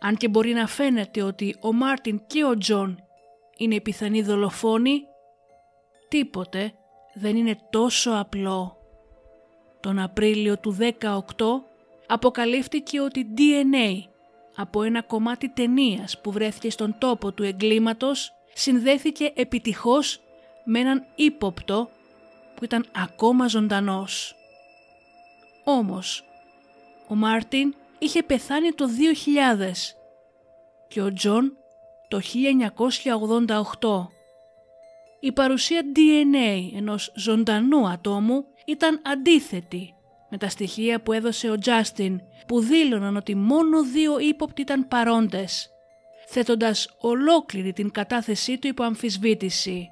Αν και μπορεί να φαίνεται ότι ο Μάρτιν και ο Τζον είναι οι πιθανοί δολοφόνοι, τίποτε δεν είναι τόσο απλό. Τον Απρίλιο του 18 αποκαλύφθηκε ότι DNA από ένα κομμάτι ταινίας που βρέθηκε στον τόπο του εγκλήματος συνδέθηκε επιτυχώς με έναν ύποπτο που ήταν ακόμα ζωντανός. Όμως, ο Μάρτιν είχε πεθάνει το 2000 και ο Τζον το 1988. Η παρουσία DNA ενός ζωντανού ατόμου ήταν αντίθετη με τα στοιχεία που έδωσε ο Τζάστιν που δήλωναν ότι μόνο δύο ύποπτοι ήταν παρόντες, θέτοντας ολόκληρη την κατάθεσή του υπό αμφισβήτηση.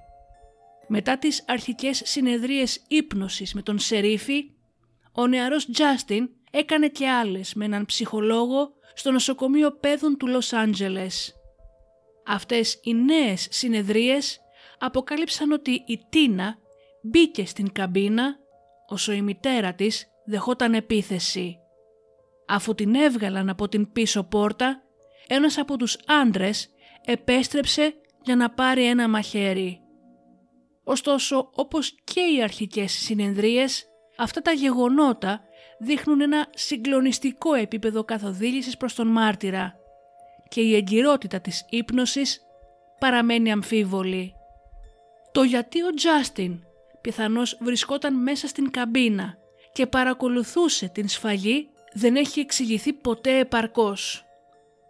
Μετά τις αρχικές συνεδρίες ύπνωσης με τον Σερίφη, ο νεαρός Τζάστιν έκανε και άλλες με έναν ψυχολόγο στο νοσοκομείο παίδων του Λος Άντζελες. Αυτές οι νέες συνεδρίες αποκάλυψαν ότι η Τίνα μπήκε στην καμπίνα όσο η μητέρα της δεχόταν επίθεση. Αφού την έβγαλαν από την πίσω πόρτα, ένας από τους άντρες επέστρεψε για να πάρει ένα μαχαίρι. Ωστόσο, όπως και οι αρχικές συνεδρίες, αυτά τα γεγονότα δείχνουν ένα συγκλονιστικό επίπεδο καθοδήγησης προς τον μάρτυρα και η εγκυρότητα της ύπνωσης παραμένει αμφίβολη. Το γιατί ο Τζάστιν πιθανώς βρισκόταν μέσα στην καμπίνα και παρακολουθούσε την σφαγή δεν έχει εξηγηθεί ποτέ επαρκώς.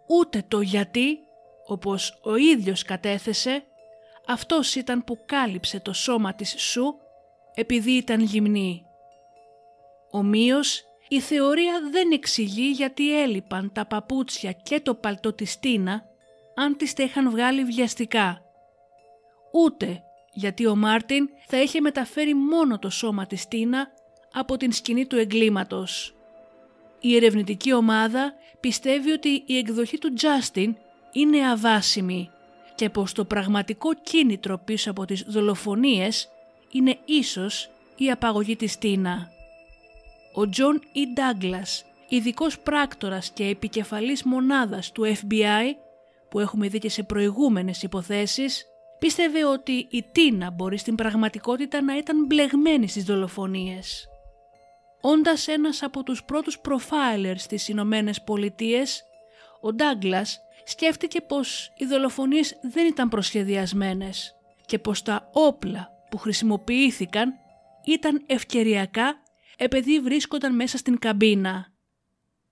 Ούτε το γιατί, όπως ο ίδιος κατέθεσε, αυτός ήταν που κάλυψε το σώμα της Σου επειδή ήταν γυμνή. Ομοίως, η θεωρία δεν εξηγεί γιατί έλειπαν τα παπούτσια και το παλτό της Τίνα αν της τα είχαν βγάλει βιαστικά. Ούτε γιατί ο Μάρτιν θα είχε μεταφέρει μόνο το σώμα της Τίνα από την σκηνή του εγκλήματος. Η ερευνητική ομάδα πιστεύει ότι η εκδοχή του Τζάστιν είναι αβάσιμη και πως το πραγματικό κίνητρο πίσω από τις δολοφονίες είναι ίσως η απαγωγή της Τίνα. Ο Τζον E. Ντάγκλας, ειδικός πράκτορας και επικεφαλής μονάδας του FBI, που έχουμε δει και σε προηγούμενες υποθέσεις, πίστευε ότι η Τίνα μπορεί στην πραγματικότητα να ήταν μπλεγμένη στις δολοφονίες. Όντας ένας από τους πρώτους προφάιλερς στις Ηνωμένες Πολιτείες, ο Ντάγκλας σκέφτηκε πως οι δολοφονίες δεν ήταν προσχεδιασμένες και πως τα όπλα που χρησιμοποιήθηκαν ήταν ευκαιριακά επειδή βρίσκονταν μέσα στην καμπίνα.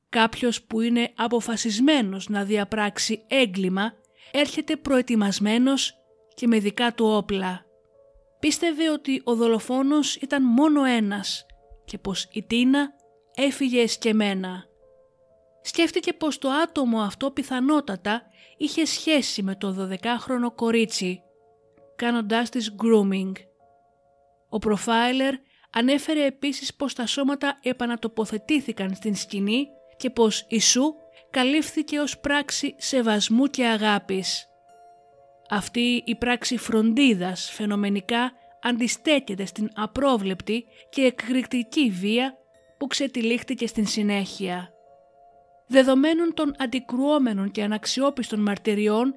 Κάποιος που είναι αποφασισμένος να διαπράξει έγκλημα έρχεται προετοιμασμένος και με δικά του όπλα. Πίστευε ότι ο δολοφόνος ήταν μόνο ένας και πως η Τίνα έφυγε εσκεμένα. Σκέφτηκε πως το άτομο αυτό πιθανότατα είχε σχέση με το 12χρονο κορίτσι, κάνοντάς της grooming. Ο προφάιλερ ανέφερε επίσης πως τα σώματα επανατοποθετήθηκαν στην σκηνή και πως η Σου καλύφθηκε ως πράξη σεβασμού και αγάπης. Αυτή η πράξη φροντίδας φαινομενικά αντιστέκεται στην απρόβλεπτη και εκρηκτική βία που ξετυλίχτηκε στην συνέχεια. Δεδομένων των αντικρουόμενων και αναξιόπιστων μαρτυριών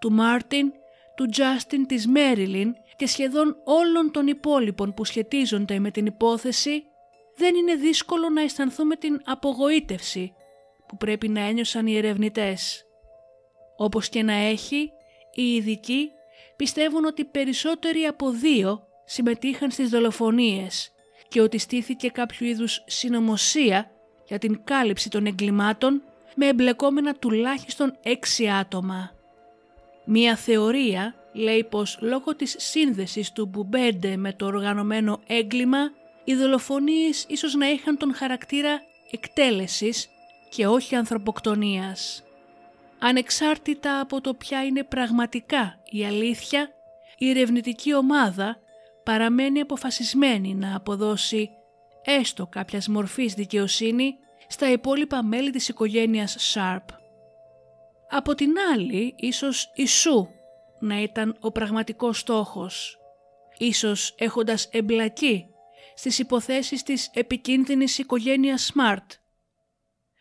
του Μάρτιν, του Τζάστιν, της Μέριλιν και σχεδόν όλων των υπόλοιπων που σχετίζονται με την υπόθεση, δεν είναι δύσκολο να αισθανθούμε την απογοήτευση που πρέπει να ένιωσαν οι ερευνητές. Όπως και να έχει, οι ειδικοί πιστεύουν ότι περισσότεροι από δύο συμμετείχαν στις δολοφονίες και ότι στήθηκε κάποιο είδους συνωμοσία για την κάλυψη των εγκλημάτων με εμπλεκόμενα τουλάχιστον έξι άτομα. Μία θεωρία λέει πως λόγω της σύνδεσης του Μπουμπέντε με το οργανωμένο έγκλημα οι δολοφονίες ίσως να είχαν τον χαρακτήρα εκτέλεσης και όχι ανθρωποκτονίας. Ανεξάρτητα από το ποια είναι πραγματικά η αλήθεια, η ερευνητική ομάδα παραμένει αποφασισμένη να αποδώσει έστω κάποιας μορφής δικαιοσύνη στα υπόλοιπα μέλη της οικογένειας Σάρπ. Από την άλλη, ίσως η Σου να ήταν ο πραγματικός στόχος, ίσως έχοντας εμπλακεί στις υποθέσεις της επικίνδυνης οικογένειας Smart.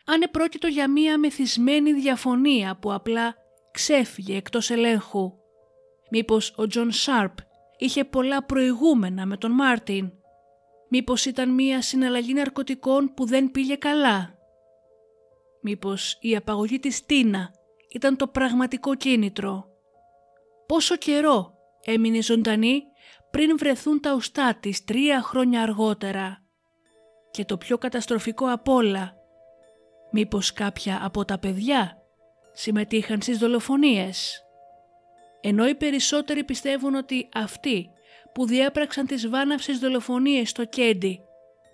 Αν επρόκειτο για μία μεθυσμένη διαφωνία που απλά ξέφυγε εκτός ελέγχου, μήπως ο Τζον Σάρπ είχε πολλά προηγούμενα με τον Μάρτιν, μήπως ήταν μία συναλλαγή ναρκωτικών που δεν πήγε καλά, μήπως η απαγωγή της Τίνα ήταν το πραγματικό κίνητρο. Πόσο καιρό έμεινε ζωντανή πριν βρεθούν τα ουστά της τρία χρόνια αργότερα. Και το πιο καταστροφικό απ' όλα, μήπως κάποια από τα παιδιά συμμετείχαν στις δολοφονίες; Ενώ οι περισσότεροι πιστεύουν ότι αυτοί που διέπραξαν τις βάναυσες δολοφονίες στο Κέντι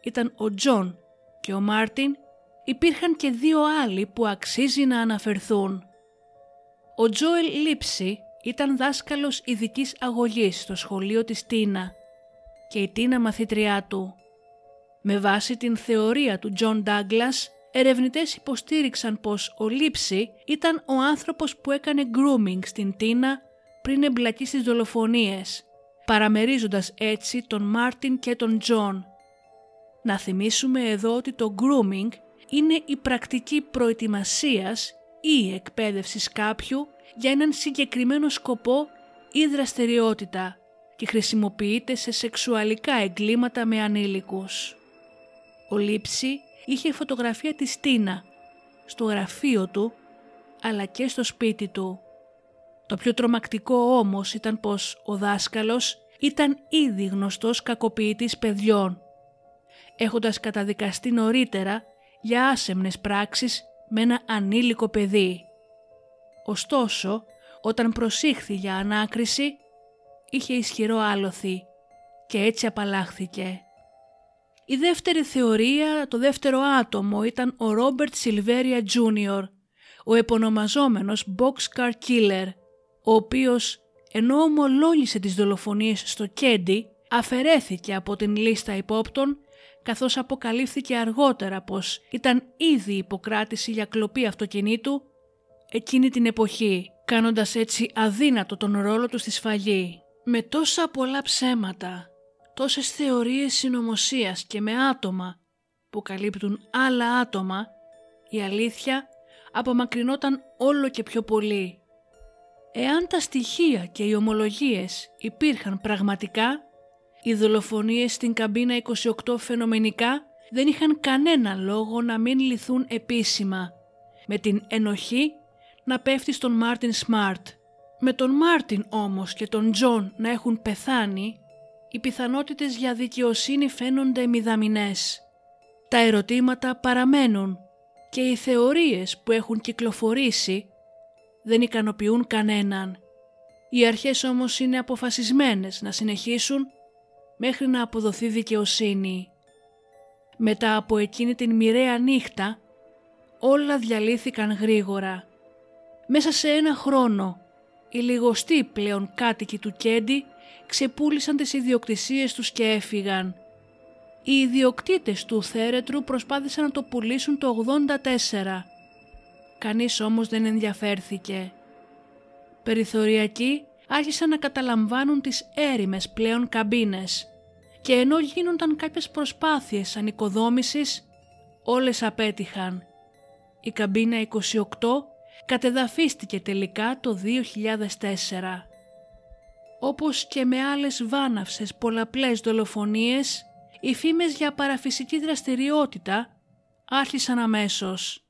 ήταν ο Τζον και ο Μάρτιν, υπήρχαν και δύο άλλοι που αξίζει να αναφερθούν. Ο Τζόελ Λίψη ήταν δάσκαλος ειδικής αγωγής στο σχολείο της Τίνα και η Τίνα μαθήτριά του. Με βάση την θεωρία του Τζον Ντάγκλας, ερευνητές υποστήριξαν πως ο Λίψη ήταν ο άνθρωπος που έκανε grooming στην Τίνα πριν εμπλακεί στις δολοφονίες, παραμερίζοντας έτσι τον Μάρτιν και τον Τζον. Να θυμίσουμε εδώ ότι το grooming είναι η πρακτική προετοιμασίας ή εκπαίδευσης κάποιου για έναν συγκεκριμένο σκοπό ή δραστηριότητα και χρησιμοποιείται σε σεξουαλικά εγκλήματα με ανήλικους. Ο Λίψη είχε φωτογραφία της Τίνα στο γραφείο του αλλά και στο σπίτι του. Το πιο τρομακτικό όμως ήταν πως ο δάσκαλος ήταν ήδη γνωστός κακοποιητής παιδιών, έχοντας καταδικαστεί νωρίτερα για άσεμνες πράξεις με ένα ανήλικο παιδί. Ωστόσο, όταν προσήχθη για ανάκριση, είχε ισχυρό άλοθη και έτσι απαλλάχθηκε. Η δεύτερη θεωρία, το δεύτερο άτομο ήταν ο Ρόμπερτ Σιλβέρια Τζούνιορ, ο επωνομαζόμενος Boxcar Killer, ο οποίος ενώ ομολόγησε τις δολοφονίες στο Κέντι, αφαιρέθηκε από την λίστα υπόπτων καθώς αποκαλύφθηκε αργότερα πως ήταν ήδη υποκράτηση για κλοπή αυτοκινήτου εκείνη την εποχή, κάνοντας έτσι αδύνατο τον ρόλο του στη σφαγή. Με τόσα πολλά ψέματα, τόσες θεωρίες συνωμοσίας και με άτομα που καλύπτουν άλλα άτομα, η αλήθεια απομακρυνόταν όλο και πιο πολύ. Εάν τα στοιχεία και οι ομολογίες υπήρχαν πραγματικά, οι δολοφονίες στην καμπίνα 28 φαινομενικά δεν είχαν κανένα λόγο να μην λυθούν επίσημα, με την ενοχή να πέφτει στον Μάρτιν Σμαρτ. Με τον Μάρτιν όμως και τον Τζον να έχουν πεθάνει, οι πιθανότητες για δικαιοσύνη φαίνονται μηδαμινές. Τα ερωτήματα παραμένουν και οι θεωρίες που έχουν κυκλοφορήσει δεν ικανοποιούν κανέναν. Οι αρχές όμως είναι αποφασισμένες να συνεχίσουν μέχρι να αποδοθεί δικαιοσύνη. Μετά από εκείνη την μοιραία νύχτα, όλα διαλύθηκαν γρήγορα. Μέσα σε ένα χρόνο, οι λιγοστοί πλέον κάτοικοι του Κέντι ξεπούλησαν τις ιδιοκτησίες τους και έφυγαν. Οι ιδιοκτήτες του θέρετρου προσπάθησαν να το πουλήσουν το 84. Κανείς όμως δεν ενδιαφέρθηκε. Περιθωριακοί άρχισαν να καταλαμβάνουν τις έρημες πλέον καμπίνες και ενώ γίνονταν κάποιες προσπάθειες ανοικοδόμησης, όλες απέτυχαν. Η καμπίνα 28 κατεδαφίστηκε τελικά το 2004. Όπως και με άλλες βάναυσες πολλαπλές δολοφονίες, οι φήμες για παραφυσική δραστηριότητα άρχισαν αμέσως.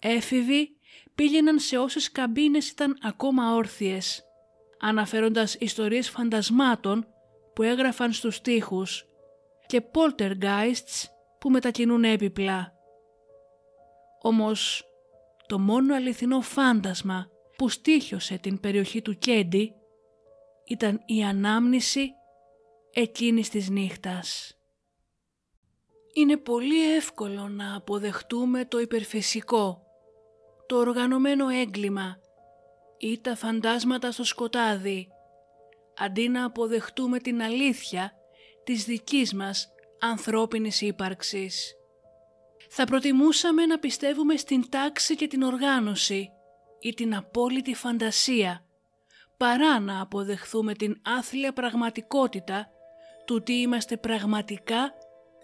έφηβοι πήγαιναν σε όσες καμπίνες ήταν ακόμα όρθιες, αναφέροντας ιστορίες φαντασμάτων που έγραφαν στους τοίχους και poltergeists που μετακινούν έπιπλα. Όμως το μόνο αληθινό φάντασμα που στήχιωσε την περιοχή του Κέντι ήταν η ανάμνηση εκείνης της νύχτας. Είναι πολύ εύκολο να αποδεχτούμε το υπερφυσικό, το οργανωμένο έγκλημα ή τα φαντάσματα στο σκοτάδι, αντί να αποδεχτούμε την αλήθεια της δικής μας ανθρώπινης ύπαρξης. Θα προτιμούσαμε να πιστεύουμε στην τάξη και την οργάνωση ή την απόλυτη φαντασία, παρά να αποδεχθούμε την άθλια πραγματικότητα του τι είμαστε πραγματικά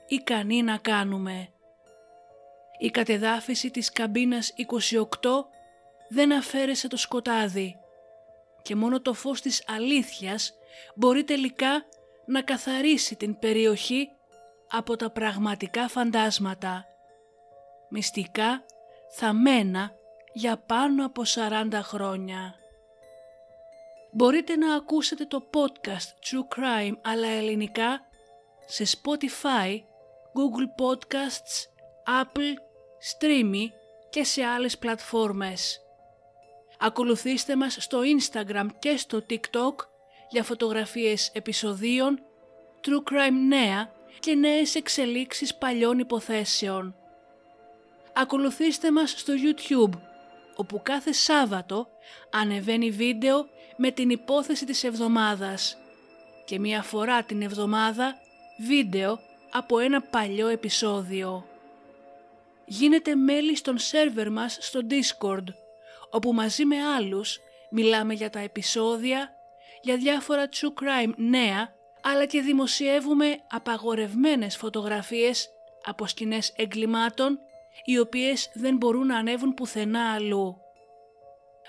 ικανοί να κάνουμε. Η κατεδάφιση της καμπίνας 28 δεν αφαίρεσε το σκοτάδι και μόνο το φως της αλήθειας μπορεί τελικά να καθαρίσει την περιοχή από τα πραγματικά φαντάσματα. Μυστικά θα μένα για πάνω από 40 χρόνια. Μπορείτε να ακούσετε το podcast True Crime αλλά ελληνικά σε Spotify, Google Podcasts, Apple, Streamy και σε άλλες πλατφόρμες. Ακολουθήστε μας στο Instagram και στο TikTok για φωτογραφίες επεισοδίων, True Crime νέα και νέες εξελίξεις παλιών υποθέσεων. Ακολουθήστε μας στο YouTube, όπου κάθε Σάββατο ανεβαίνει βίντεο με την υπόθεση της εβδομάδας και μία φορά την εβδομάδα βίντεο από ένα παλιό επεισόδιο. Γίνετε μέλη στον σερβερ μας στο Discord, όπου μαζί με άλλους μιλάμε για τα επεισόδια, για διάφορα true crime νέα, αλλά και δημοσιεύουμε απαγορευμένες φωτογραφίες από σκηνές εγκλημάτων, οι οποίες δεν μπορούν να ανέβουν πουθενά αλλού.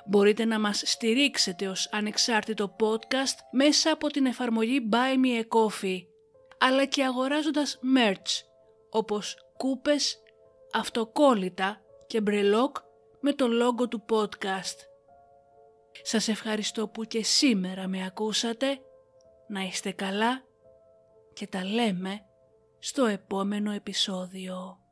Μπορείτε να μας στηρίξετε ως ανεξάρτητο podcast μέσα από την εφαρμογή Buy Me a Coffee αλλά και αγοράζοντας merch όπως κούπες, αυτοκόλλητα και μπρελόκ με το λόγο του podcast. Σας ευχαριστώ που και σήμερα με ακούσατε, να είστε καλά και τα λέμε στο επόμενο επεισόδιο.